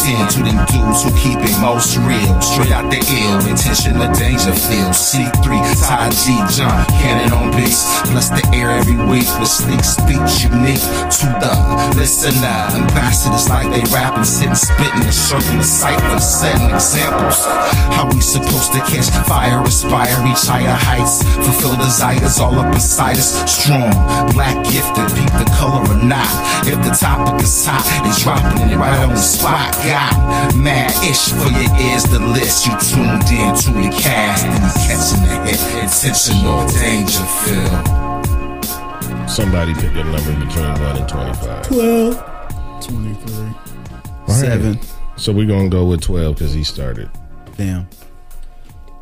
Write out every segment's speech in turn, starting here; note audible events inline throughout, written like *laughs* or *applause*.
to them dudes who keep it most real. Straight out the ill, intention of danger feel. C3, Ty G, John, Cannon on beats. Bless the air every week with sneak speech unique to the listener. Ambassadors like they rapping, sitting, spitting, and serving the cipher, setting examples. How we supposed to catch fire, aspire, reach higher heights, fulfill desires all up inside us. Strong, black gifted, peep the color or not. If the topic is hot, they dropping it right on the spot. Got mad ish for your ears, the list. You tuned in to the cast and you catching the hit. Intentional danger feel. Somebody pick a number between 1 and 25. 12. 23. All right. Seven. So we're going to go with 12 because he started. Damn.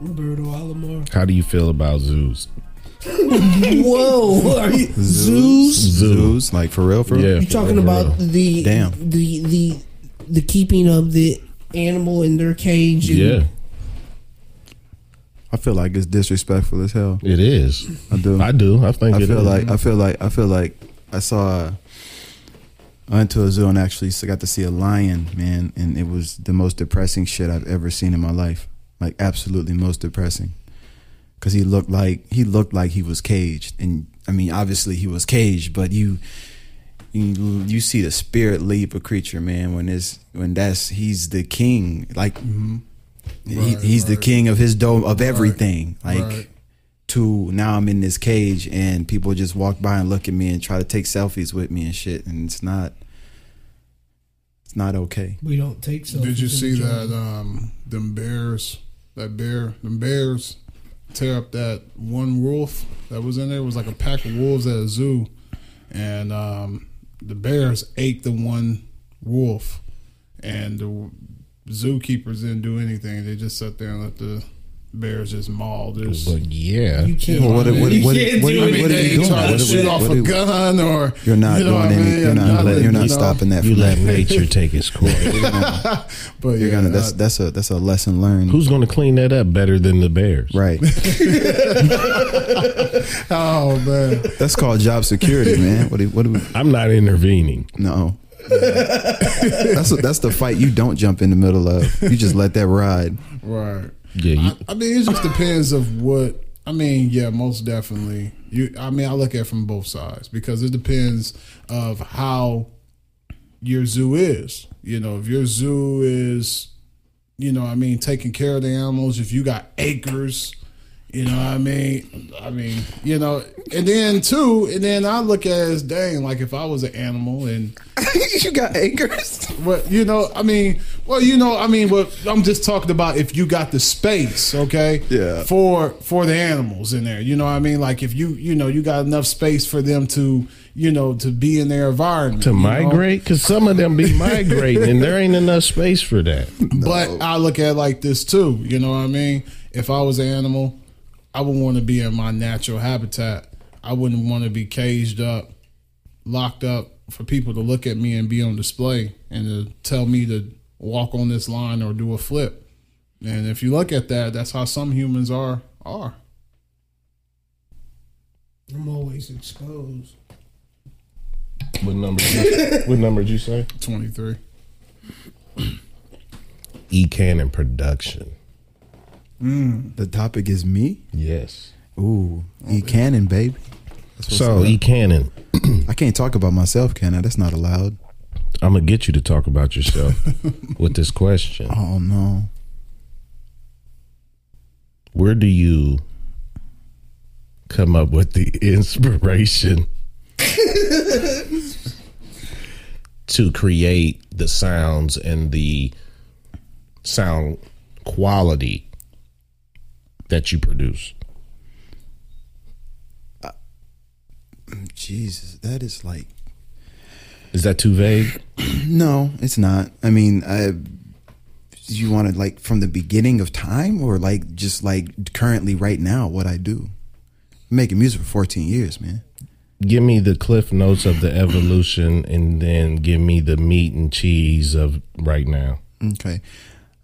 Roberto Alomar. How do you feel about zoos? *laughs* Whoa. Are you, Zeus? Zoos, like for real, for real. Yeah. You talking about the Damn. the the the keeping of the animal in their cage? and- Yeah, I feel like it's disrespectful as hell. it is. I do. I do. I think I it feel is. like I feel like I feel like I saw. I went to a zoo and actually got to see a lion, man, and it was the most depressing shit I've ever seen in my life. Like absolutely most depressing, because he looked like he looked like he was caged, and I mean obviously he was caged, but you you you see the spirit leave a creature, man. When it's when that's he's the king, like he, Right, he's the king of his dome of everything, like Right. to now I'm in this cage and people just walk by and look at me and try to take selfies with me and shit and it's not it's not okay. We don't take selfies. Did you see that? Um, them bears, that bear, them bears tear up that one wolf that was in there. It was like a pack of wolves at a zoo, and um, the bears ate the one wolf, and the zookeepers didn't do anything. They just sat there and let the bears just maul this. But yeah, You can't. Well, what- what- you what- can't what- do I what- mean, what are they you ain't to What shoot what- off what a gun or You're not you know doing what I any mean? you're not Nothing, let- you're not you know? stopping that you let nature take its course. *laughs* But You're yeah, gonna that's that's a that's a lesson learned. Who's going to clean that up better than the Bears? right. *laughs* oh man. That's called job security, man. What do, what do we I'm not intervening. no. that's that's the fight you don't jump in the middle of. You just let that ride. Right. Yeah, you, I, I mean, it just depends of what. I mean, yeah, most definitely. You. I mean, I look at it from both sides because it depends of how your zoo is. You know, if your zoo is, you know, I mean, taking care of the animals. If you got acres. You know what I mean? I mean, you know, and then too, and then I look at it as dang, like if I was an animal and *laughs* you got acres. what you know, I mean, well, you know, I mean, what I'm just talking about if you got the space, okay, Yeah. for for the animals in there, you know, what I mean, like if you you know you got enough space for them to you know to be in their environment to migrate because some of them be *laughs* migrating and there ain't enough space for that. But I look at it like this too, you know what I mean? If I was an animal, I would want to be in my natural habitat. I wouldn't want to be caged up, locked up for people to look at me and be on display and to tell me to walk on this line or do a flip. And if you look at that, that's how some humans are are. I'm always exposed. What number? You, *laughs* what number did you say? 23. E Cannon Production. Mm. The topic is me. Yes. Ooh, E Cannon, baby. So. E Cannon, I can't talk about myself, can I? That's not allowed. I'm gonna get you to talk about yourself *laughs* with this question. Oh no. Where do you come up with the *laughs* inspiration *laughs* to create the sounds and the sound quality that you produce? Uh, Jesus, that is like Is that too vague? *clears throat* no, it's not. I mean, I you want to like from the beginning of time or like just like currently right now what I do. I'm making music for 14 years, man. Give me the cliff notes of the evolution and then give me the meat and cheese of right now. Okay.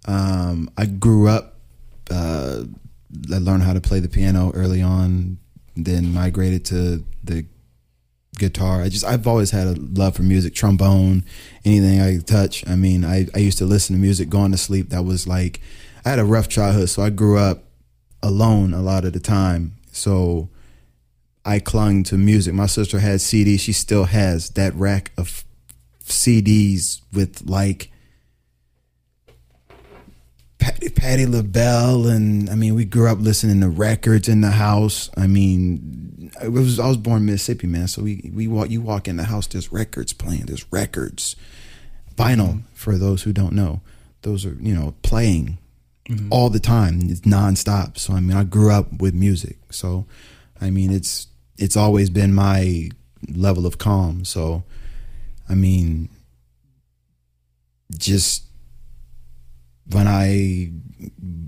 Um, I grew up. Uh, I learned how to play the piano early on. Then migrated to the guitar. I just I've always had a love for music, trombone, anything I touch. I mean, I I used to listen to music going to sleep. That was like I had a rough childhood, so I grew up alone a lot of the time. So I clung to music. My sister had CDs. She still has that rack of CDs with like Patti, Patti LaBelle, and I mean, we grew up listening to records in the house. I mean, it was I was born in Mississippi, man. So we we walk you walk in the house, there's records playing, there's records, vinyl mm-hmm. for those who don't know. Those are you know playing mm-hmm. all the time, it's nonstop. So I mean, I grew up with music. So I mean, it's it's always been my level of calm. So I mean, just when I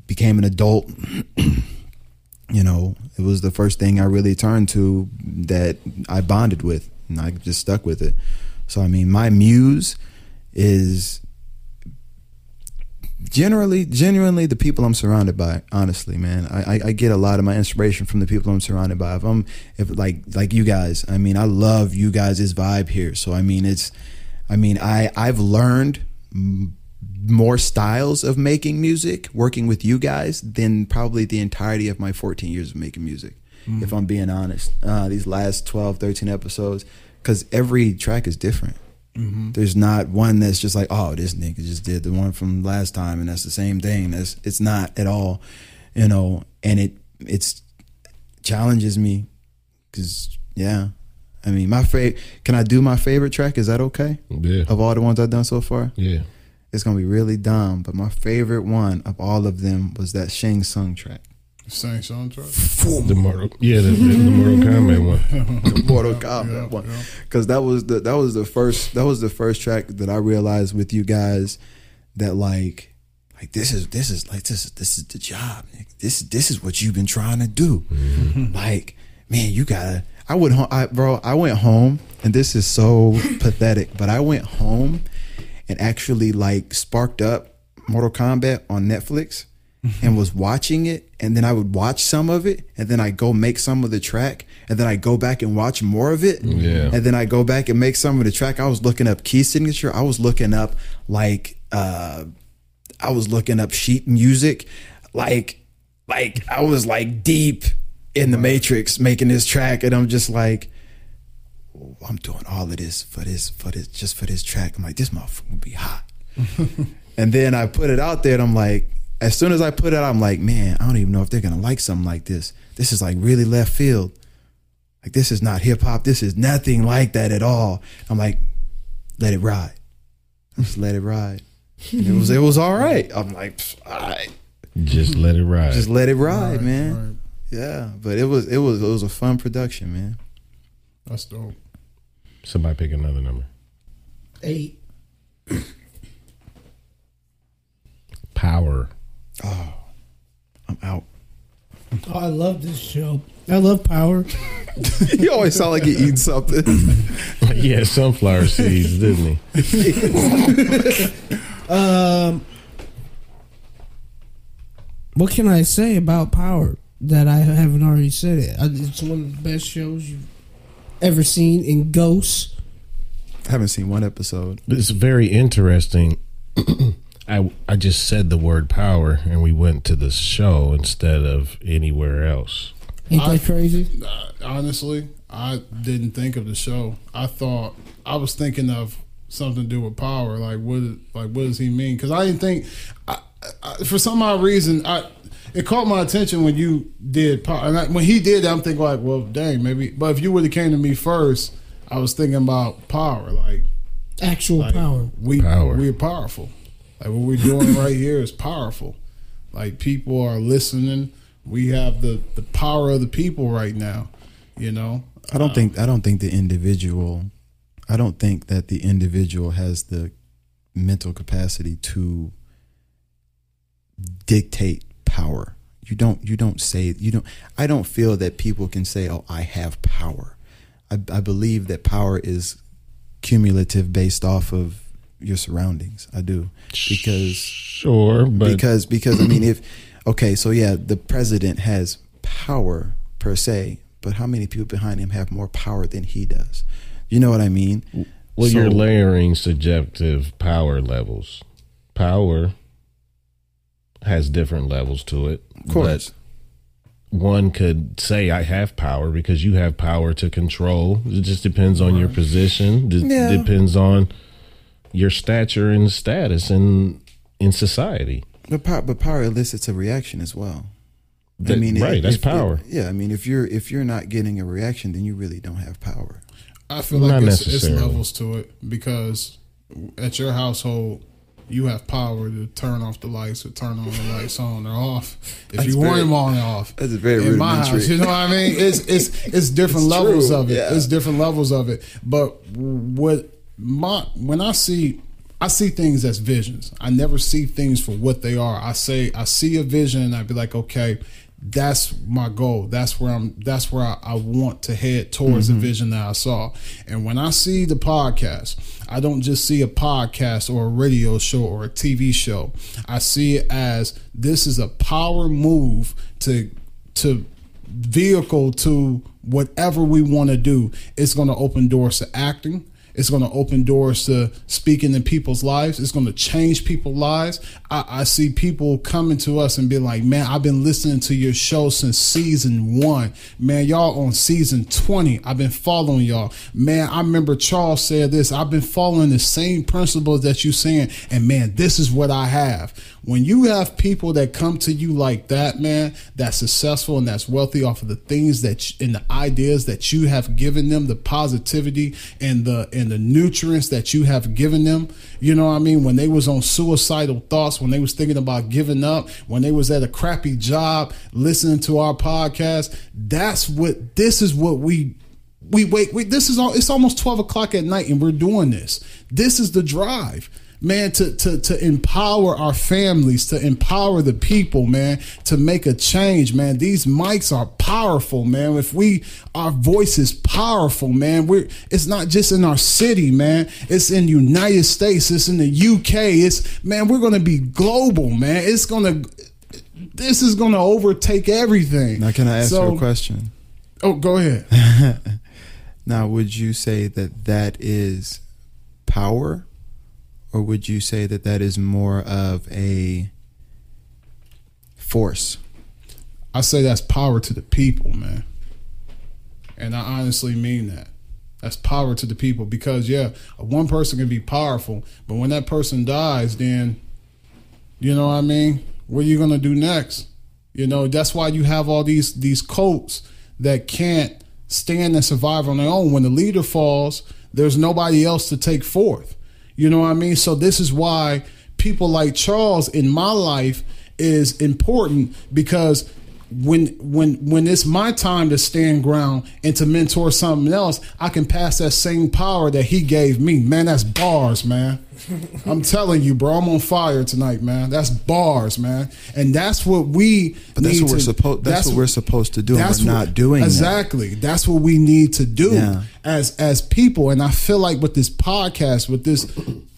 became an adult, *clears throat* you know, it was the first thing I really turned to that I bonded with, and I just stuck with it. So, I mean, my muse is generally, genuinely the people I'm surrounded by. Honestly, man, I, I, I get a lot of my inspiration from the people I'm surrounded by. If I'm, if like, like you guys, I mean, I love you guys' vibe here. So, I mean, it's, I mean, I, I've learned more styles of making music working with you guys than probably the entirety of my 14 years of making music if i'm being honest. Uh, these last 12 13 episodes because every track is different. There's not one that's just like oh this nigga just did the one from last time and that's the same thing. That's it's not at all you know and it it's challenges me because yeah. I mean my favorite can i do my favorite track? Is that okay? Yeah. of all the ones i've done so far? Yeah. It's gonna be really dumb, but my favorite one of all of them was that Shang Tsung track. Same soundtrack. The Mortal, yeah, the, the, the Mortal Kombat one. *laughs* the Mortal Kombat yeah, one, yeah. because that was the that was the first that was the first track that I realized with you guys that like like this is this is like this is this is the job. nigga. This this is what you've been trying to do. Mm-hmm. Like man, you gotta. I went home, I, bro. I went home, and this is so pathetic, but I went home and actually like sparked up Mortal Kombat on Netflix and was watching it. And then I would watch some of it and then I go make some of the track and then I go back and watch more of it. Yeah. and then I go back and make some of the track. I was looking up key signature. I was looking up like uh I was looking up sheet music. Like like I was like deep in the matrix making this track. And I'm just like I'm doing all of this for this, for this, just for this track. I'm like, this motherfucker will be hot. *laughs* and then I put it out there and I'm like, as soon as I put it out, I'm like, man, I don't even know if they're gonna like something like this. This is like really left field. Like this is not hip hop. This is nothing like that at all. I'm like, let it ride. Just let it ride. And it was it was all right. I'm like, all right. Just let it ride. Just let it ride, Right, man. right. Yeah. But it was it was it was a fun production, man. That's dope. Somebody pick another number. Eight. Power. I'm out. Oh, I love this show. I love Power. *laughs* you always sound like you eat something. he had sunflower seeds, didn't he? *laughs* Um, what can I say about Power that I haven't already said it? It's one of the best shows you've ever seen in Ghosts. I haven't seen one episode. It's very interesting. *clears throat* I I just said the word power, and we went to the show instead of anywhere else. Ain't I- that crazy? Uh, honestly, I didn't think of the show. I thought I was thinking of something to do with power. Like what? Like what does he mean? Because I didn't think. I, I, for some odd reason, I it caught my attention when you did power. And I, when he did, that, I'm thinking like, well, dang, maybe. But if you would have came to me first, I was thinking about power. Like, Actual like power. we Power. we're powerful. Like what we're doing *laughs* right here is powerful. Like people are listening. We have the the power of the people right now. You know. I don't uh, think I don't think the individual I don't think that the individual has the mental capacity to dictate power. You don't you don't say you don't I don't feel that people can say, "Oh, I have power." I, I believe that power is cumulative based off of your surroundings. I do. Because Sure, but because because I mean if okay, so yeah, the president has power per se, but how many people behind him have more power than he does? You know what I mean? Well, So- you're layering subjective power levels. Power has different levels to it. Of course. But one could say I have power because you have power to control. It just depends on your position. It Yeah. depends on your stature and status in in society. But power, but power elicits a reaction as well. That- I mean, right, if- that's if- power. yeah, I mean, if you're if you're not getting a reaction, then you really don't have power. I feel Not like it's, it's levels to it because at your household, you have power to turn off the lights or turn on the lights on or off if That's you want them on and off. that's very in my house. You know what I mean? It's it's it's different It's levels true, of it. yeah. It's different levels of it. But what my when I see I see things as visions. I never see things for what they are. I say I see a vision and I'd be like, okay, that's my goal. That's where I'm that's where I, I want to head towards the mm-hmm. vision that I saw. And when I see the podcast, I don't just see a podcast or a radio show or a TV show. I see it as this is a power move to to vehicle to whatever we want to do. It's going to open doors to acting. It's going to open doors to speaking in people's lives. It's going to change people's lives. I, I see people coming to us and be like, man, I've been listening to your show since season one. Man, y'all on season 20. I've been following y'all. Man, I remember Charles said this. I've been following the same principles that you're saying. And man, this is what I have. When you have people that come to you like that, man, that's successful and that's wealthy off of the things that you, and the ideas that you have given them, the positivity and the and the nutrients that you have given them. You know what I mean? When they was on suicidal thoughts, when they was thinking about giving up, when they was at a crappy job, listening to our podcast, that's what this is what we we wait, wait this is all it's almost 12 o'clock at night and we're doing this this is the drive man to to to empower our families to empower the people man to make a change man. These mics are powerful man. If we our voice is powerful man we're it's not just in our city man. It's in united states. It's in the uk it's man we're gonna be global man. It's gonna this is gonna overtake everything. Now, can I ask So- you a question? oh go ahead. *laughs* Now, would you say that that is power, or would you say that that is more of a force? I say that's power to the people, man. And I honestly mean that. That's power to the people because yeah, one person can be powerful, but when that person dies, then you know what I mean? What are you gonna do next? You know, that's why you have all these these cults that can't stand and survive on their own. When the leader falls, there's nobody else to take forth. You know what I mean? So this is why people like Charles in my life is important because when when when it's my time to stand ground and to mentor something else, I can pass that same power that he gave me. Man, that's bars, man. *laughs* I'm telling you, bro. I'm on fire tonight, man. That's bars, man. And that's what we. But that's need what we're supposed. That's, what we're supposed to do, and that's we're what- not doing that. exactly. That's what we need to do Yeah. as as people. And I feel like with this podcast, with this,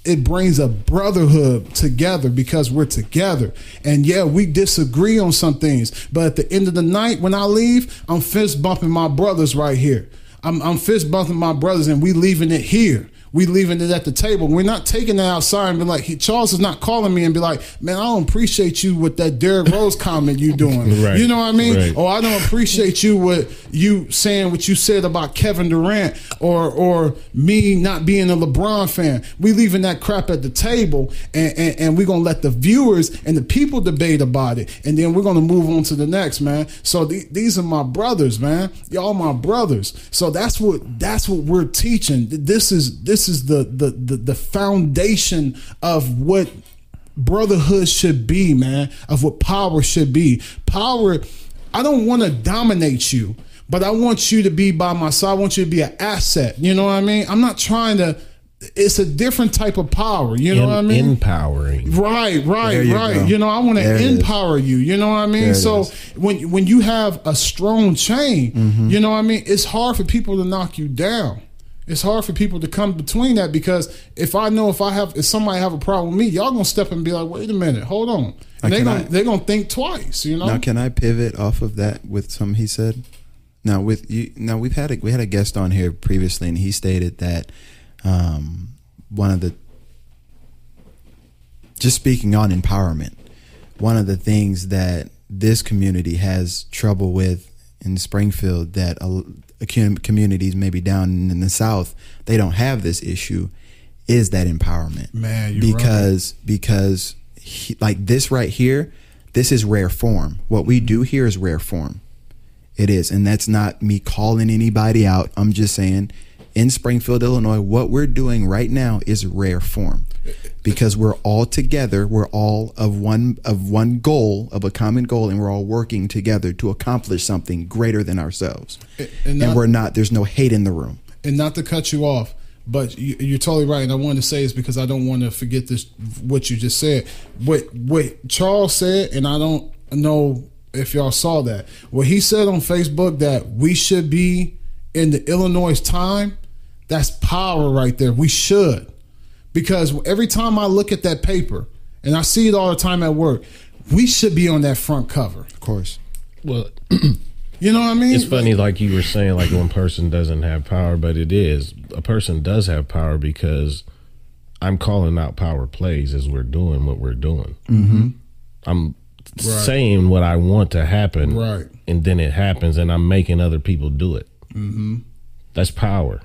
it brings a brotherhood together because we're together. And yeah, we disagree on some things, but at the end of the night, when I leave, I'm fist bumping my brothers right here. I'm, I'm fist bumping my brothers, and we leaving it here. We leaving it at the table. We're not taking it outside and be like, he, Charles is not calling me and be like, man, I don't appreciate you with that Derrick Rose *laughs* comment you doing. Right. You know what I mean? Right. Or I don't appreciate you with you saying what you said about Kevin Durant or or me not being a LeBron fan. We leaving that crap at the table and, and, and we're gonna let the viewers and the people debate about it. And then we're gonna move on to the next, man. So the, these are my brothers, man. Y'all my brothers. So that's what that's what we're teaching. This is this is the the the, the foundation of what brotherhood should be, man, of what power should be. Power, I don't want to dominate you, but I want you to be by my side. I want you to be an asset. You know what I mean? I'm not trying to, it's a different type of power. You know Em- what I mean? Empowering. Right, right, you right. go. You know, I want to There it is. empower you. You know what I mean? So is. when when you have a strong chain, Mm-hmm. you know what I mean. It's hard for people to knock you down. It's hard for people to come between that because if I know if I have if somebody have a problem with me, y'all gonna step and be like, wait a minute, hold on. And they gonna I- they gonna think twice. You know. Now, can I pivot off of that with some he said? Now with you, now we've had a we had a guest on here previously, and he stated that um, one of the just speaking on empowerment, one of the things that this community has trouble with in Springfield that a, a com- communities maybe down in the South they don't have this issue is that empowerment Man, because because he, like this right here, this is rare form. What we do here is rare form. It is, and that's not me calling anybody out. I'm just saying, in Springfield, Illinois, what we're doing right now is rare form because we're all together. We're all of one of one goal, of a common goal, and we're all working together to accomplish something greater than ourselves. And And, not- we're not. There's no hate in the room. and not to cut you off, but you, you're totally right. And I wanted to say this because I don't want to forget this what you just said. What what Charles said, and I don't know if y'all saw that. What he said on Facebook that we should be in the Illinois time. That's power right there. We should because every time I look at that paper and I see it all the time at work, we should be on that front cover. Of course. Well, *clears throat* You know what I mean? it's funny, like you were saying, like one person doesn't have power, but it is a person does have power because I'm calling out power plays as we're doing what we're doing. Mm-hmm. I'm saying what I want to happen, Right. And then it happens, and I'm making other people do it. Mm-hmm. That's power.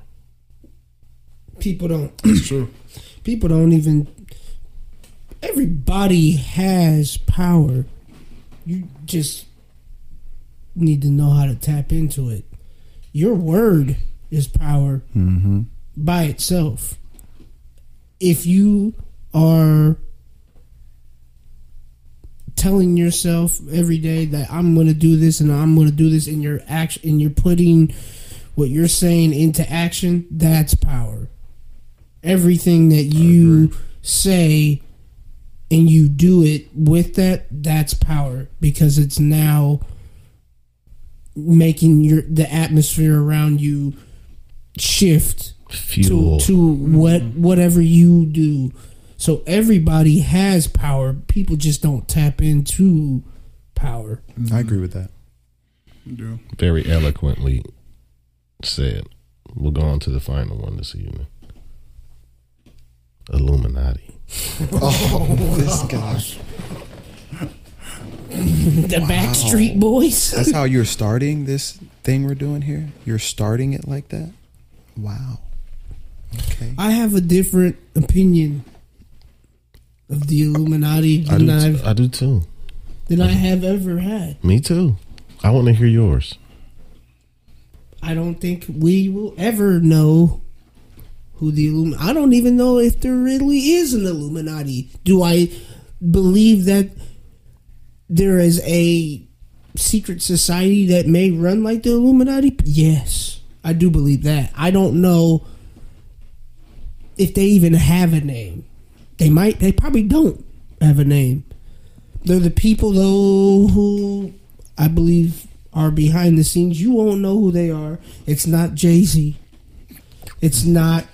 People don't. It's *clears throat* true. people don't even everybody has power you just need to know how to tap into it your word is power Hmm. by itself if you are telling yourself every day that i'm going to do this and i'm going to do this in your action and you're putting what you're saying into action that's power. Everything that you say and you do it with that that's power because it's now making your the atmosphere around you shift Fuel. to to what whatever you do so everybody has power people just don't tap into power I agree with that. Yeah. Very eloquently said. We'll go on to the final one this evening. Illuminati. *laughs* Oh, this guy. *laughs* the backstreet boys That's how you're *laughs* starting this thing we're doing here. You're starting it like that. Wow. Okay. i have a different opinion of the illuminati I than do, i've I do too. than i have ever had Me too. I want to hear yours. I don't think we will ever know who the Illum. I don't even know if there really is an Illuminati. Do I believe that there is a secret society that may run like the Illuminati? Yes, I do believe that. I don't know if they even have a name. They might. They probably don't have a name. They're the people though who I believe are behind the scenes. You won't know who they are. It's not Jay Z. It's not.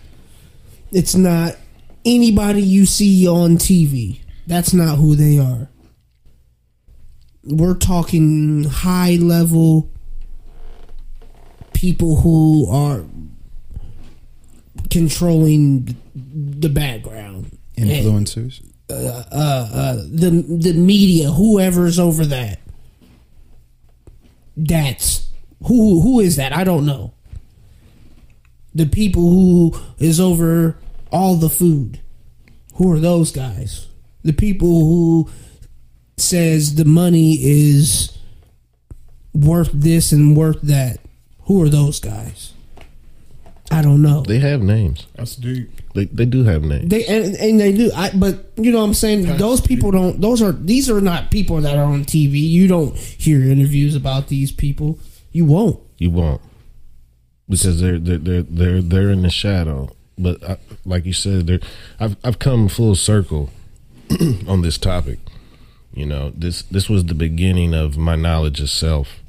It's not anybody you see on TV. That's not who they are. We're talking high level people who are controlling the background Influencers. uh, uh, the the media, whoever's over that. That's who who is that? I don't know. The people who is over all the food. Who are those guys? The people who says the money is worth this and worth that. Who are those guys? I don't know. They have names. That's deep. They they do have names. They and, and they do. I but you know what I'm saying those people don't. Those are these are not people that are on TV. You don't hear interviews about these people. You won't. You won't because they're they're they're they're, they're in the shadow. But I, like you said, they're, I've I've come full circle *clears throat* on this topic. You know this this was the beginning of my knowledge of self,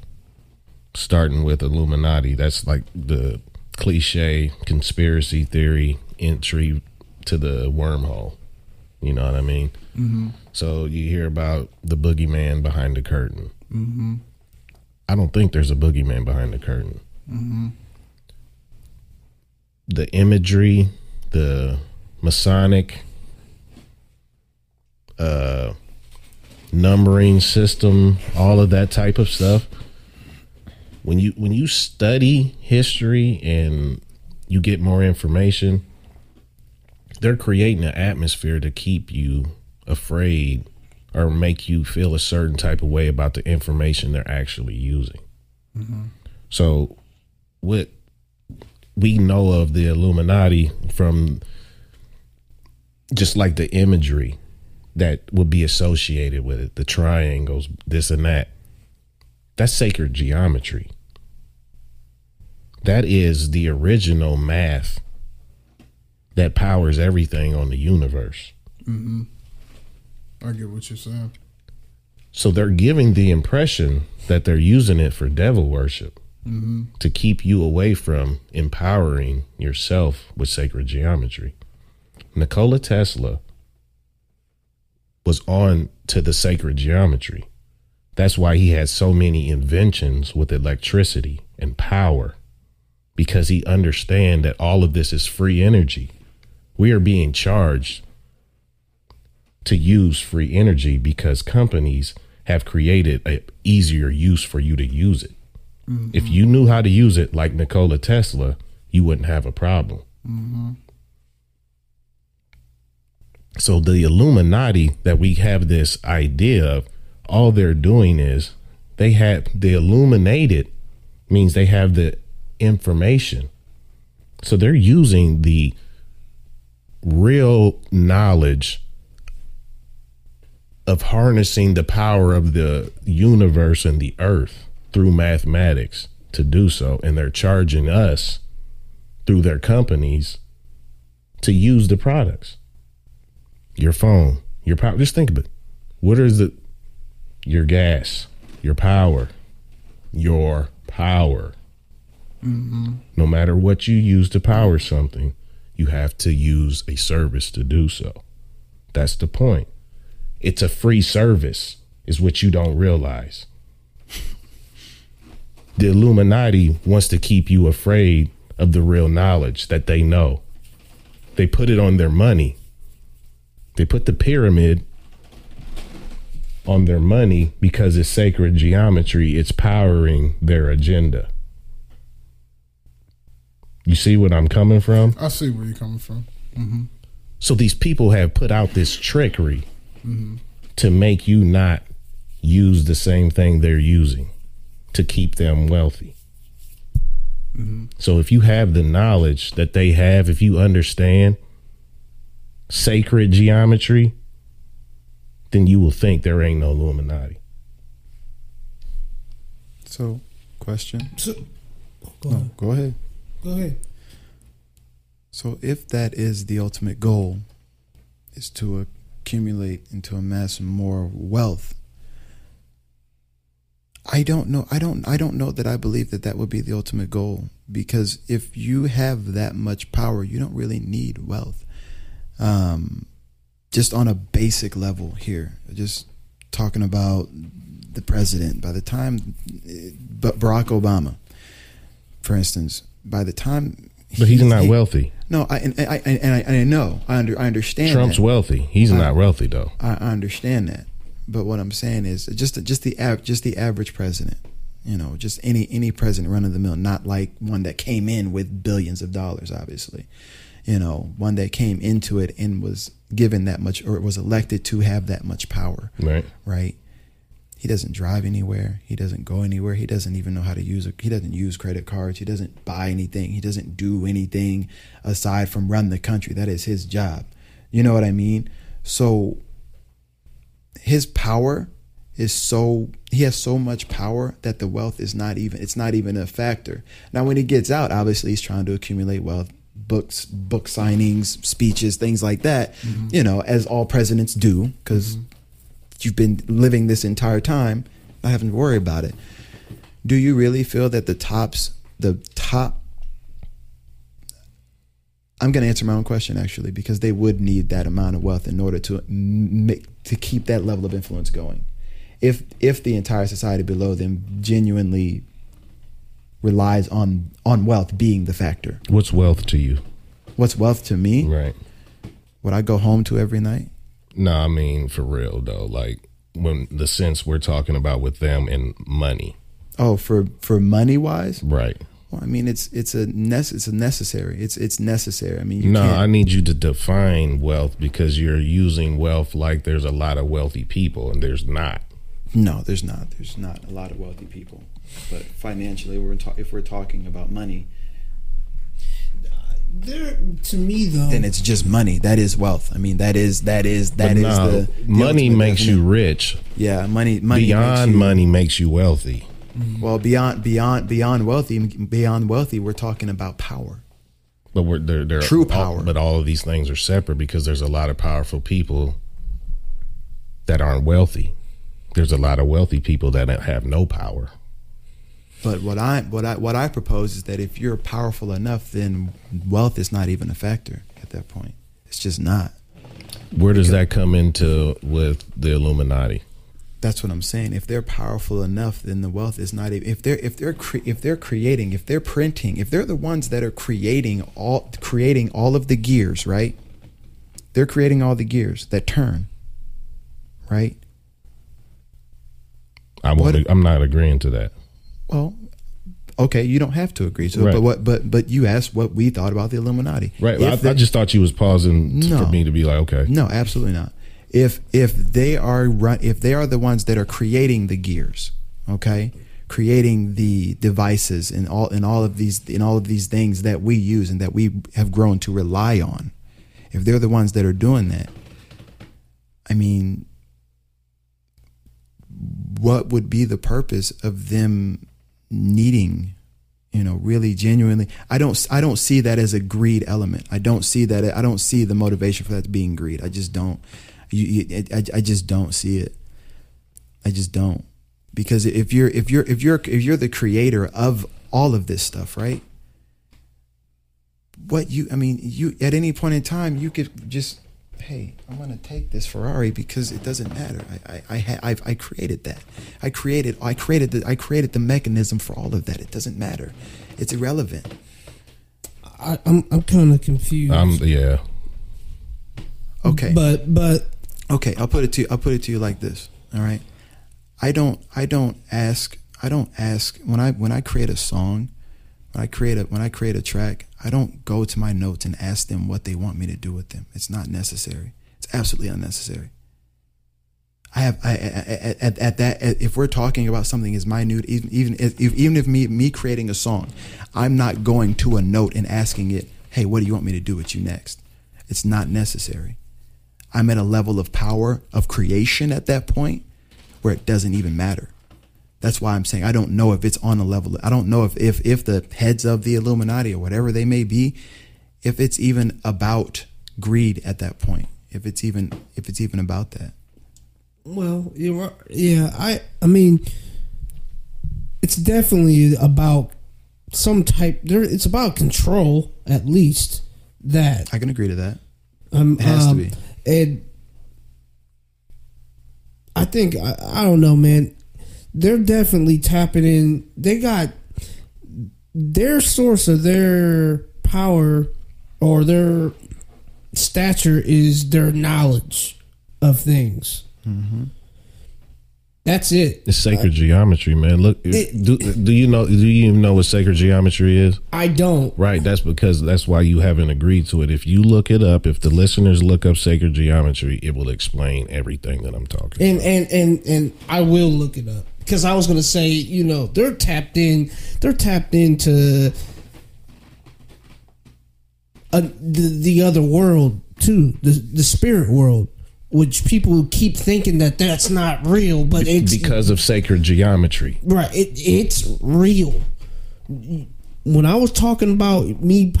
starting with Illuminati. That's like the cliche conspiracy theory entry to the wormhole. You know what I mean? Mm-hmm. So you hear about the boogeyman behind the curtain. I don't think there's a boogeyman behind the curtain. The imagery, the Masonic uh, numbering system, all of that type of stuff. When you when you study history and you get more information, they're creating an atmosphere to keep you afraid or make you feel a certain type of way about the information they're actually using. Mm-hmm. So, what we know of the Illuminati from just like the imagery that would be associated with it, the triangles, this and that, that's sacred geometry. That is the original math that powers everything on the universe. Mm-hmm. I get what you're saying. So they're giving the impression that they're using it for devil worship mm-hmm. to keep you away from empowering yourself with sacred geometry. Nikola Tesla was on to the sacred geometry. That's why he had so many inventions with electricity and power because he understand that all of this is free energy. We are being charged to use free energy because companies have created a easier use for you to use it. Mm-hmm. If you knew how to use it like Nikola Tesla, you wouldn't have a problem. Mm-hmm. So the Illuminati that we have this idea of, all they're doing is they have the illuminated means they have the information. So they're using the real knowledge of harnessing the power of the universe and the earth through mathematics to do so. And they're charging us through their companies to use the products. Your phone, your power. Just think of it. What is it? Your gas, your power, your power. Mm-hmm. No matter what you use to power something, you have to use a service to do so. That's the point. It's a free service, is what you don't realize. *laughs* The Illuminati wants to keep you afraid of the real knowledge that they know. They put it on their money. They put the pyramid on their money because it's sacred geometry. It's powering their agenda. You see what I'm coming from? I see where you're coming from. Mm-hmm. So these people have put out this trickery mm-hmm. to make you not use the same thing they're using to keep them wealthy. Mm-hmm. So if you have the knowledge that they have, if you understand sacred geometry, then you will think there ain't no Illuminati. So, question. So, go No, ahead. go ahead. Go ahead. So, if that is the ultimate goal, is to accumulate and to amass more wealth, I don't know. I don't. I don't know that I believe that that would be the ultimate goal because if you have that much power, you don't really need wealth. Um, just on a basic level here, just talking about the president. By the time, uh, but Barack Obama, for instance, by the time, But he's he- not he- wealthy. no, I and I and I, and I know I under I understand Trump's that. wealthy. He's not wealthy though. I, I understand that, but what I'm saying is just just the just the average president, you know, just any any president run of the mill, not like one that came in with billions of dollars, obviously, you know, one that came into it and was given that much or was elected to have that much power, Right. right? He doesn't drive anywhere. He doesn't go anywhere. He doesn't even know how to use a, he doesn't use credit cards. He doesn't buy anything. He doesn't do anything aside from run the country. That is his job. You know what I mean? So his power is so he has so much power that the wealth is not even it's not even a factor. Now when he gets out, obviously he's trying to accumulate wealth, books, book signings, speeches, things like that, mm-hmm. you know, as all presidents do because mm-hmm. you've been living this entire time not having to worry about it. Do you really feel that the tops the top I'm going to answer my own question actually because they would need that amount of wealth in order to make to keep that level of influence going. if if the entire society below them genuinely relies on on wealth being the factor. What's wealth to you? What's wealth to me? Right. What I go home to every night? No, I mean for real though. Like when the sense we're talking about with them and money. Oh, for for money wise? Right. Well, I mean it's it's a nece- it's a necessary. It's it's necessary. I mean you no, I need you to define wealth because you're using wealth like there's a lot of wealthy people and there's not. No, there's not. There's not a lot of wealthy people. But financially, we're ta- if we're talking about money, uh, There, to me though, then it's just money. That is wealth. I mean, that is that is that is no, the, the money ultimate makes you rich. Yeah, money. Money Beyond makes you, money makes you wealthy. Mm-hmm. Well, beyond beyond beyond wealthy, beyond wealthy, we're talking about power. But we're they're, they're True all- power. but all of these things are separate because there's a lot of powerful people that aren't wealthy. There's a lot of wealthy people that have no power. But what I what I what I propose is that if you're powerful enough, then wealth is not even a factor at that point. It's just not. Where does that come into with the Illuminati? That's what I'm saying. If they're powerful enough, then the wealth is not. even If they're if they're cre- if they're creating, if they're printing, if they're the ones that are creating all creating all of the gears, right? They're creating all the gears that turn, right? I won't, I'm not agreeing to that. Well, okay, you don't have to agree. So, Right. but what? But but you asked what we thought about the Illuminati, Right. I, they- I just thought you was pausing No. for me to be like, okay. No, absolutely not. If if they are run, if they are the ones that are creating the gears, okay, creating the devices and all and all of these and all of these things that we use and that we have grown to rely on, if they're the ones that are doing that, I mean, what would be the purpose of them needing? you know really genuinely i don't i don't see that as a greed element. I don't see that i don't see the motivation for that being greed. I just don't. You, you I, I just don't see it. I just don't. Because if you're if you're if you're if you're the creator of all of this stuff right? What you i mean you at any point in time you could just hey i'm gonna take this ferrari because it doesn't matter. I i i, ha- I've, I created that. I created i created the i created the mechanism for all of that. It doesn't matter. It's irrelevant. I, I'm I'm kind of confused. I'm yeah. okay. But but okay i'll put it to you i'll put it to you like this all right? I don't i don't ask i don't ask when i when i create a song when i create a when i create a track i don't go to my notes and ask them what they want me to do with them it's not necessary it's absolutely unnecessary I have I, at, at that if we're talking about something as minute even even if, even if me me creating a song, I'm not going to a note and asking it, "Hey, what do you want me to do with you next?" It's not necessary. I'm at a level of power of creation at that point where it doesn't even matter. That's why I'm saying I don't know if it's on a level. I don't know if if if the heads of the Illuminati or whatever they may be, if it's even about greed at that point. If it's even if it's even about that. well, you're right. yeah. I I mean, it's definitely about some type. There, it's about control at least. That I can agree to that. um, It has to um, be. and I think I, I don't know, man. They're definitely tapping in. They got their source of their power or their stature is their knowledge of things. Mm-hmm. That's it. It's sacred geometry, man. Look, It- do, do you know? Do you even know what sacred geometry is? I don't. Right. That's because that's why you haven't agreed to it. If you look it up, if the listeners look up sacred geometry, it will explain everything that I'm talking. and and and and I will look it up because I was gonna say, you know, they're tapped in, they're tapped into uh, the the other world too, the the spirit world, which people keep thinking that that's not real, but it's because of sacred geometry. right. It it's real. When I was talking about me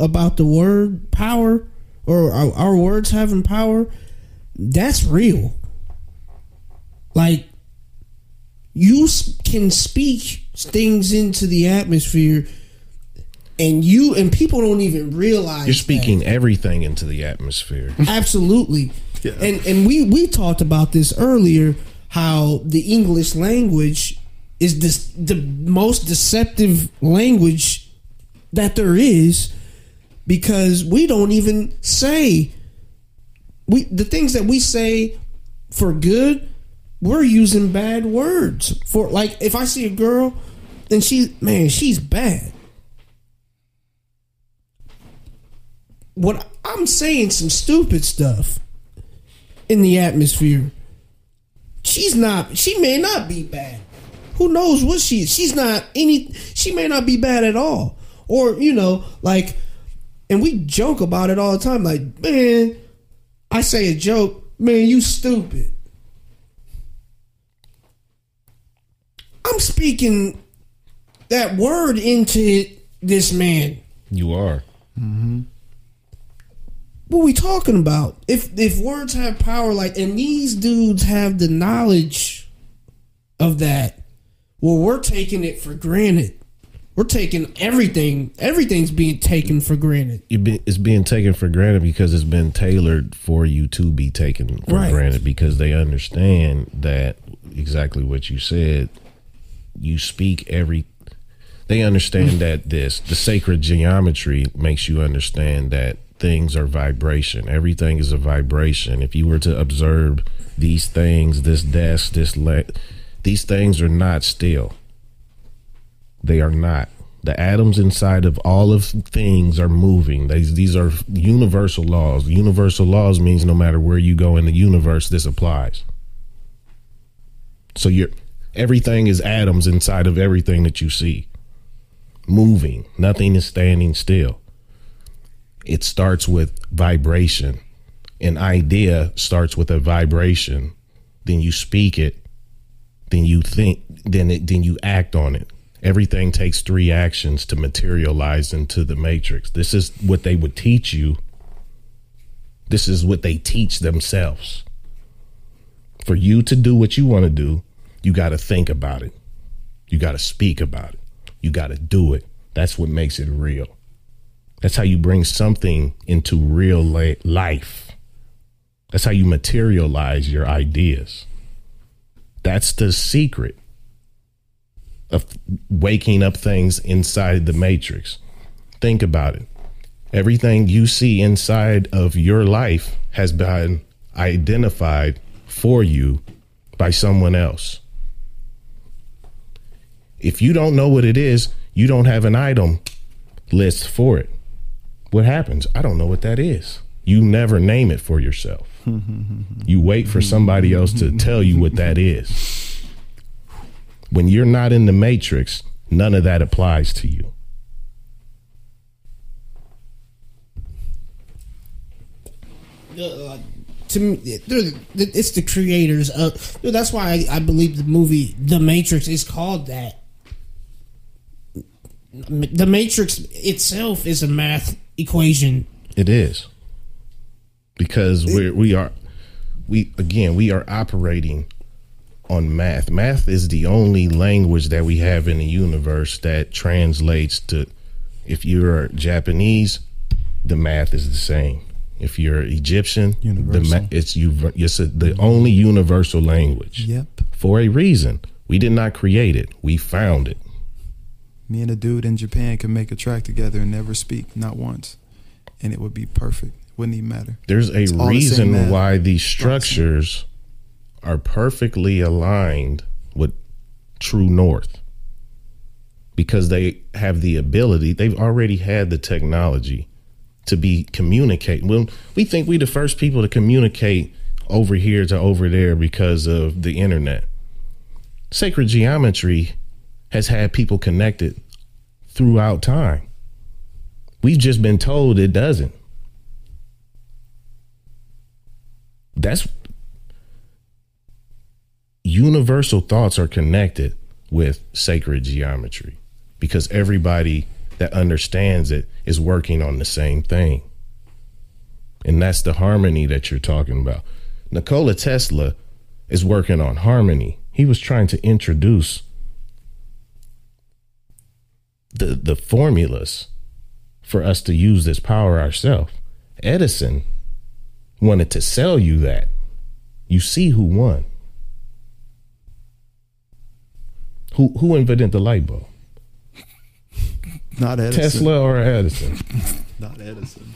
about the word power or our, our words having power, that's real. Like you can speak things into the atmosphere, and you and people don't even realize You're that. speaking everything into the atmosphere. *laughs* Absolutely. And and we we talked about this earlier how the English language is this the most deceptive language that there is because we don't even say we the things that we say for good we're using bad words for like if i see a girl and she man she's bad. What i'm saying some stupid stuff in the atmosphere. She's not she may not be bad. Who knows what she is? She's not any she may not be bad at all. Or you know like and we joke about it all the time. Like man i say a joke man you stupid i'm speaking that word into this man You are. Mm-hmm. what we talking about? If if words have power, like and these dudes have the knowledge of that, well, we're taking it for granted. We're taking everything. Everything's being taken for granted. it's being taken for granted because it's been tailored for you to be taken for Right. granted because they understand that exactly what you said. You speak every. They understand that this the sacred geometry makes you understand that things are vibration. Everything is a vibration. If you were to observe these things, this desk, this le- these things are not still. They are not. The atoms inside of all of things are moving. These these are universal laws. Universal laws means no matter where you go in the universe, this applies. So you're everything is atoms inside of everything that you see. Moving. Nothing is standing still. It starts with vibration. An idea starts with a vibration. Then you speak it. Then you think then it then you act on it. Everything takes three actions to materialize into the matrix. This is what they would teach you. This is what they teach themselves. For you to do what you want to do, you got to think about it. You got to speak about it. You got to do it. That's what makes it real. That's how you bring something into real la- life. That's how you materialize your ideas. That's the secret of waking up things inside the matrix. Think about it. Everything you see inside of your life has been identified for you by someone else. If you don't know what it is, you don't have an item list for it. What happens? I don't know what that is. You never name it for yourself. *laughs* you wait for somebody else to tell you what that is. When you're not in the matrix, none of that applies to you. Uh, to me, it's the creators of. That's why I, I believe the movie The Matrix is called that. The Matrix itself is a math equation. It is because we're we are we again we are operating on math. Math is the only language that we have in the universe that translates to. If you're Japanese, the math is the same. If you're Egyptian, the Universal. ma- it's you. It's a, the only universal language Yep. for a reason. We did not create it. We found it. Me and a dude in Japan could make a track together and never speak, not once, and it would be perfect. Wouldn't even matter. There's a It's all the reason why these structures are perfectly aligned with true north. Because they have the ability they've already had the technology to be communicate when we think we the first people to communicate over here to over there because of the internet. Sacred geometry has had people connected throughout time we've just been told it doesn't that's universal thoughts are connected with sacred geometry because everybody that understands it is working on the same thing. And that's the harmony that you're talking about. Nikola Tesla is working on harmony. He was trying to introduce the the formulas for us to use this power ourselves. Edison wanted to sell you that. You see who won. Who who invented the light bulb? Not Edison. Tesla or Edison? Not Edison.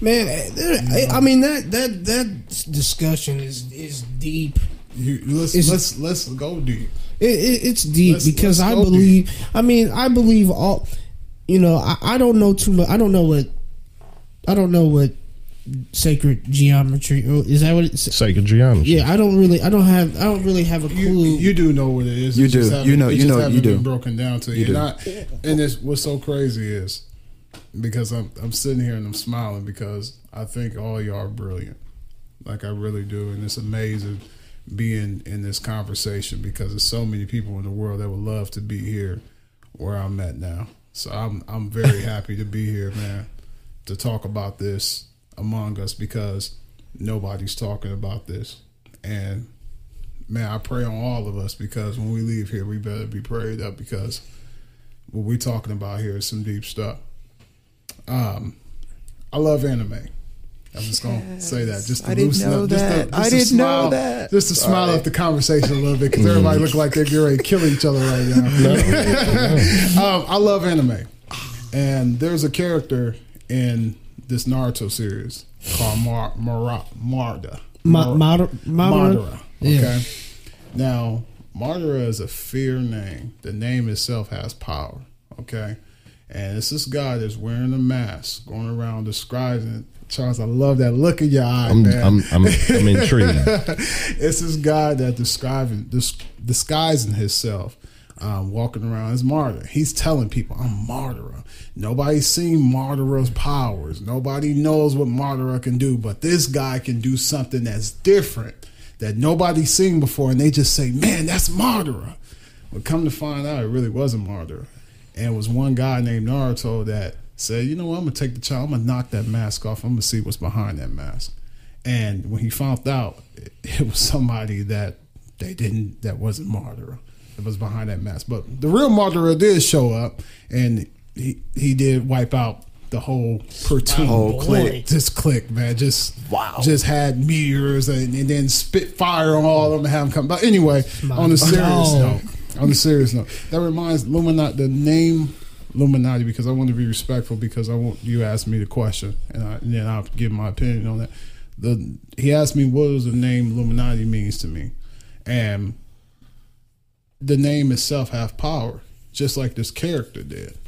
Man, eh, I mean that that that discussion is is deep. You, let's Is- let's let's go deep. It, it, it's deep Let's- because let's I go believe. I mean, I believe all. You know, I, I don't know too much. I don't know what. I don't know what sacred geometry oh, is that what it's. Sacred geometry. Yeah, I don't really. I don't have. I don't really have a clue. you do know what it is. You It just do. haven't- You know- you know- you do. been broken down to You you. And, I, and it's, what's so crazy is because I'm I'm sitting here and I'm smiling because I think all y'all are brilliant. Like I really do, and it's amazing being in this conversation because there's so many people in the world that would love to be here where I'm at now. So I'm I'm very *laughs* happy to be here, man, to talk about this among us because nobody's talking about this. And man, I pray on all of us because when we leave here, we better be prayed up because what we're talking about here is some deep stuff. Um, I love anime. I'm just gonna say that. Just to I didn't loosen know up, just that. To, just I didn't know smile, that. Just to smile Sorry. up the conversation a little bit because everybody look like they're getting ready to kill each other right now. *laughs* *laughs* um, I love anime, and there's a character in this Naruto series called Mar- Mara- Marda. Ma- Mar- Madara, Madara? Madara. Yeah. Okay. Now, Madara is a fear name. The name itself has power. Okay. And it's this guy that's wearing a mask, going around describing. Charles, I love that look in your eye, I'm, man. I'm, I'm, I'm *laughs* intrigued. it's this guy that describing dis, disguising himself, um, walking around as martyr. He's telling people, "I'm Madara." Nobody's seen Madara's powers. Nobody knows what Madara can do, but this guy can do something that's different that nobody's seen before, and they just say, "Man, that's Madara." But come to find out, it really wasn't Madara, and it was one guy named Naruto that said, "You know what? I'm gonna take the child. I'm gonna knock that mask off. I'm gonna see what's behind that mask." And when he found out, it, *laughs* it was somebody that they didn't, that wasn't Madara. It was behind that mask. But the real Madara did show up, and he he did wipe out the whole platoon. Whole clique. Just click, man. Just Wow. Just had meteors and, and then spit fire on all of them and have them come. But anyway, on a serious No. note, on a serious note, that reminds Illuminati the name Illuminati because I want to be respectful because I want you asked me the question and, I, and then I'll give my opinion on that. The he asked me what does the name Illuminati means to me, and the name itself have power, just like this character did.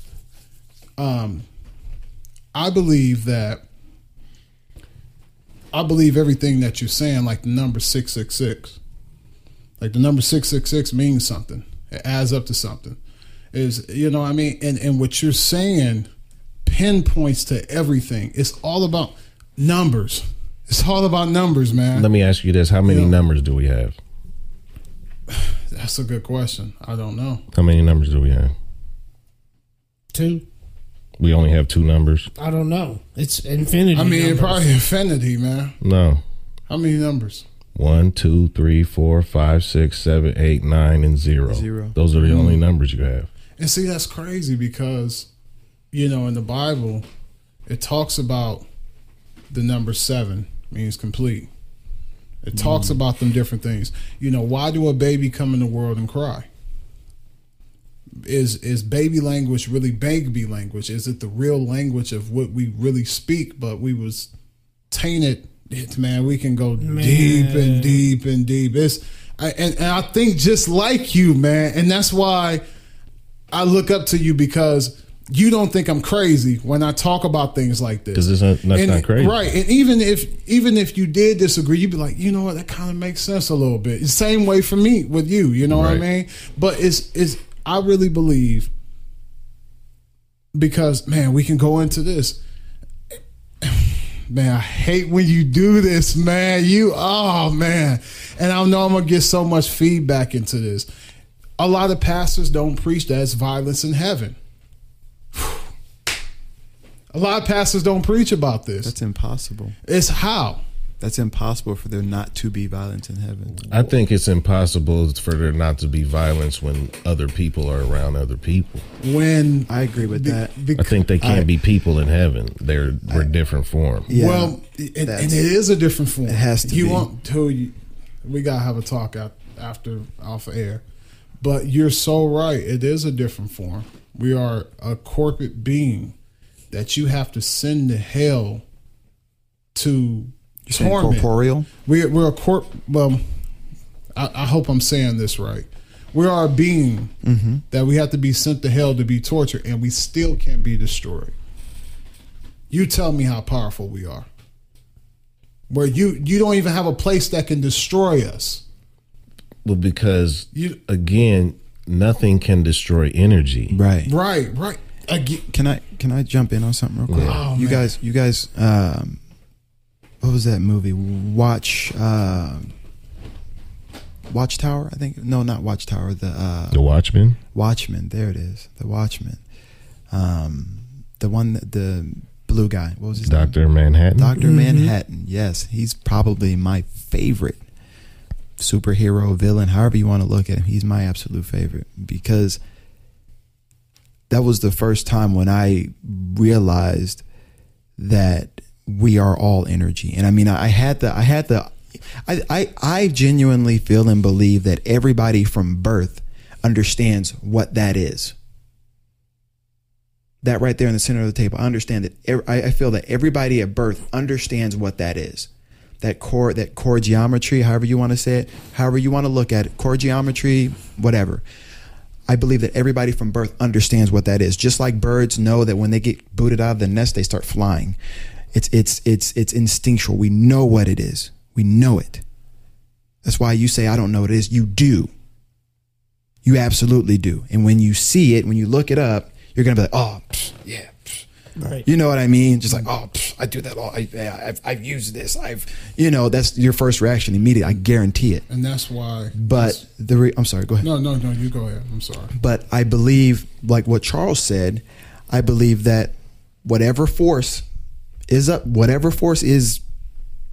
Um, I believe that. I believe everything that you're saying, like the number six six six. Like the number six six six means something. It adds up to something. Is you know what I mean? And and what you're saying pinpoints to everything. It's all about numbers. It's all about numbers, man. Let me ask you this: How many Yeah. numbers do we have? *sighs* That's a good question. I don't know. How many numbers do we have? Two. We only have two numbers. I don't know. It's infinity. I mean, numbers. probably infinity, man. No. How many numbers? One, two, three, four, five, six, seven, eight, nine, and zero. Zero. Those are the mm-hmm. only numbers you have. And see, that's crazy because, you know, in the Bible, it talks about the number seven means complete. It talks mm. about them different things. You know, why do a baby come in the world and cry? Is is baby language really baby language? Is it the real language of what we really speak? But we was tainted. It, man, we can go deep and deep and deep. It's I, and, and I think just like you, man, and that's why I look up to you because you don't think I'm crazy when I talk about things like this. 'Cause it's not- that's And- not crazy. right? And even if even if you did disagree, you'd be like, you know what, that kind of makes sense a little bit. Same way for me with you. You know what I mean? But it's it's I really believe because man, we can go into this. Man, I hate when you do this, man. You, oh man, and I know I'm gonna get so much feedback into this. A lot of pastors don't preach that it's violence in heaven. A lot of pastors don't preach about this. That's impossible. It's how. That's impossible for there not to be violence in heaven. I think it's impossible for there not to be violence when other people are around other people. When I agree with be- that. bec- I think they can't I- be people in heaven. They're we're different form. Yeah, well, and, and it is a different form. It has to You be. want to? You, we gotta have a talk out, after off air. But you're so right. It is a different form. We are a corporate being that you have to send to hell to saying torment. corporeal? We're we're a corp. Well, I, I hope I'm saying this right. We are a being mm-hmm. that we have to be sent to hell to be tortured, and we still can't be destroyed. You tell me how powerful we are. Where you you don't even have a place that can destroy us. Well, because You again, nothing can destroy energy. Right. right right. Again, Can I can I jump in on something real quick? Oh, you man. guys, you guys, um, what was that movie? Watch, uh, Watchtower. I think no, not Watchtower. The uh, The Watchmen. Watchmen. There it is. The Watchmen. Um, the one that the blue guy. What was his name? Doctor Manhattan. Doctor Manhattan. Yes, he's probably my favorite superhero villain. However you want to look at him, he's my absolute favorite because that was the first time when I realized that we are all energy. And I mean, I had the, I had the, I, I, I genuinely feel and believe that everybody from birth understands what that is. That right there in the center of the table, I understand that. I, I feel that everybody at birth understands what that is. That core, that core geometry, however you want to say it, however you want to look at it, core geometry, whatever. I believe that everybody from birth understands what that is. Just like birds know that when they get booted out of the nest, they start flying. It's it's it's it's instinctual. We know what it is. We know it. That's why you say I don't know what it is. You do. You absolutely do. And when you see it, when you look it up, you're gonna be like, oh, yeah. Pfft." Right. You know what I mean? Just like, oh, pfft, I do that all. I, I've, I've used this. I've, you know, that's your first reaction immediately. I guarantee it. and that's why. But the, re- I'm sorry. Go ahead no, no, no. You go ahead. I'm sorry. but I believe, like what Charles said, I believe that whatever force is up, whatever force is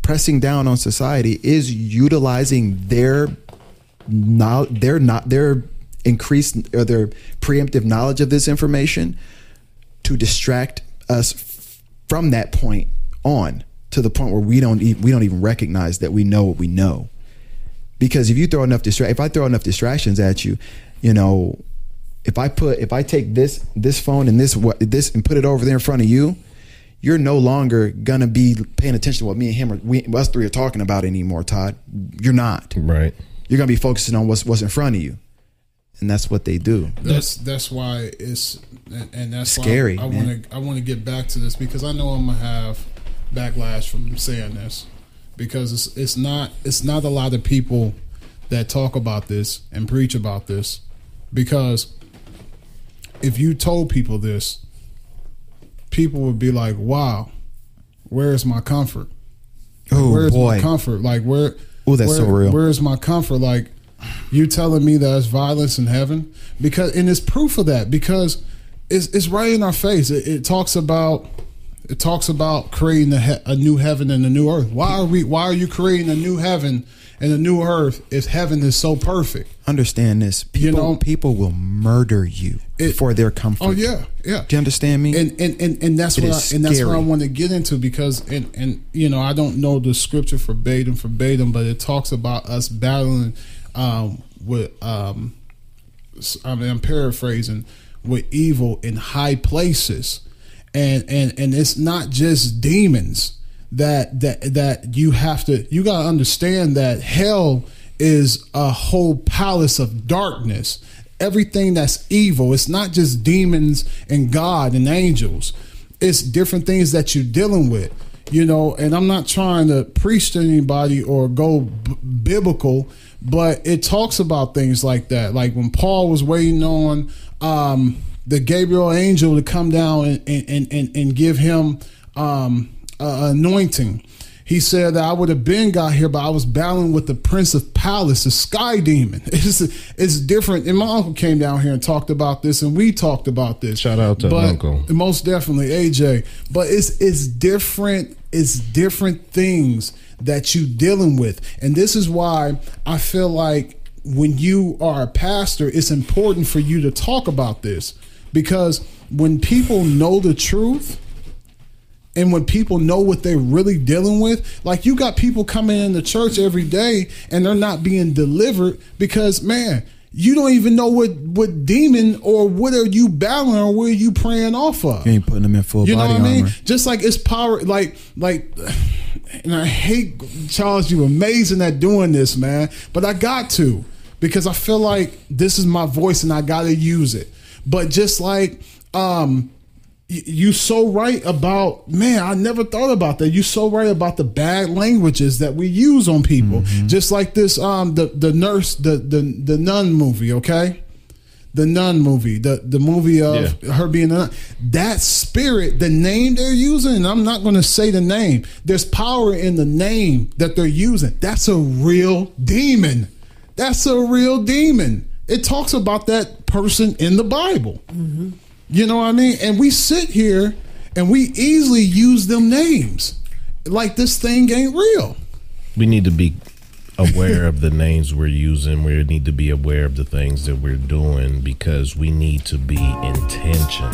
pressing down on society is utilizing their no, their not their increased or their preemptive knowledge of this information to distract us f- from that point on to the point where we don't e- we don't even recognize that we know what we know because if you throw enough distra- if I throw enough distractions at you, you know, if I put if I take this this phone and this what this and put it over there in front of you, you're no longer gonna be paying attention to what me and him or we us three are talking about anymore, Todd. You're not. Right. You're gonna be focusing on what's what's in front of you, and that's what they do. That's that's why it's and, and that's Scary, Why I want to I want to get back to this because I know I'm gonna have backlash from saying this because it's it's not it's not a lot of people that talk about this and preach about this because if you told people this, people would be like, "Wow, where's my comfort? Oh where's boy, my comfort? Like where? Ooh, that's where- so real. Where's my comfort? Like you telling me there's violence in heaven because and it's proof of that because it's it's right in our face. It, it talks about it talks about creating a, he- a new heaven and a new earth. Why are we? Why are you creating a new heaven and a new earth if heaven is so perfect? understand this. People know- people will murder you It- for their comfort. Oh yeah, yeah. Do you understand me? and and and, and that's It what I, and that's what I want to get into because and and you know I don't know the scripture verbatim verbatim, but it talks about us battling um, with um, I mean I'm paraphrasing with evil in high places, and and and it's not just demons that that that you have to you got to understand that hell is a whole palace of darkness. Everything that's evil it's not just demons and god and angels. It's different things that you're dealing with you know and i'm not trying to preach to anybody or go b- biblical but it talks about things like that. Like when paul was waiting on um the gabriel angel to come down and and and, and give him um uh, anointing he said that I would have been got here, but I was battling with the Prince of Palace, the Sky Demon. *laughs* It's it's different. And my uncle came down here and talked about this, and we talked about this. Shout out to But- Uncle. Most definitely, AJ. But it's it's different. It's different things that you dealing with, and this is why I feel like when you are a pastor, it's important for you to talk about this because when people know the truth And when people know what they're really dealing with, like you got people coming in the church every day and they're not being delivered because, man, you don't even know what what demon or what are you battling or what are you praying off of. You ain't putting them in full You know body what I mean? Just like it's power, like like, and I hate Charles. You amazing at doing this, man. But I got to because I feel like this is my voice and I got to use it. But just like um, you so right about man. I never thought about that. You so right about the bad languages that we use on people. Just like this um the the nurse the the the nun movie. Okay the nun movie, the the movie of her being a nun. That spirit, the name they're using, and I'm not going to say the name. There's power in the name that they're using. That's a real demon. That's a real demon. It talks about that person in the Bible. You know what I mean? And we sit here and we easily use them names like this thing ain't real. We need to be aware of the names we're using. We need to be aware of the things that we're doing because we need to be intentional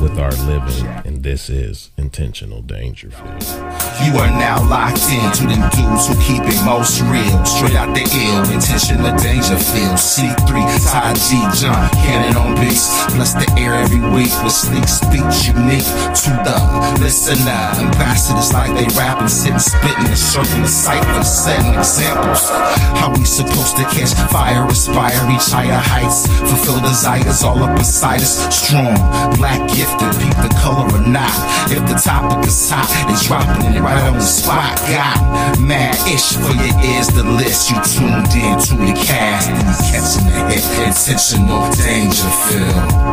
with our living. And this is intentional danger field. You are now locked in to them dudes who keep it most real. Straight out the ill, intentional danger field. C3, Ty G, John, Cannon on beats. Bless the air every week with sleek speech unique to the listener. Ambassadors like they rapping, sitting, spitting, and serving the cipher, setting examples. How we supposed to catch fire, aspire, reach higher heights, fulfill desires all up inside us. Strong, black gifted, peep the color or not. If the topic is hot, they dropping it right on the spot. Got mad ish for your ears, the list. You tuned in to the cast, and you catching the hit. Intentional Angel feel.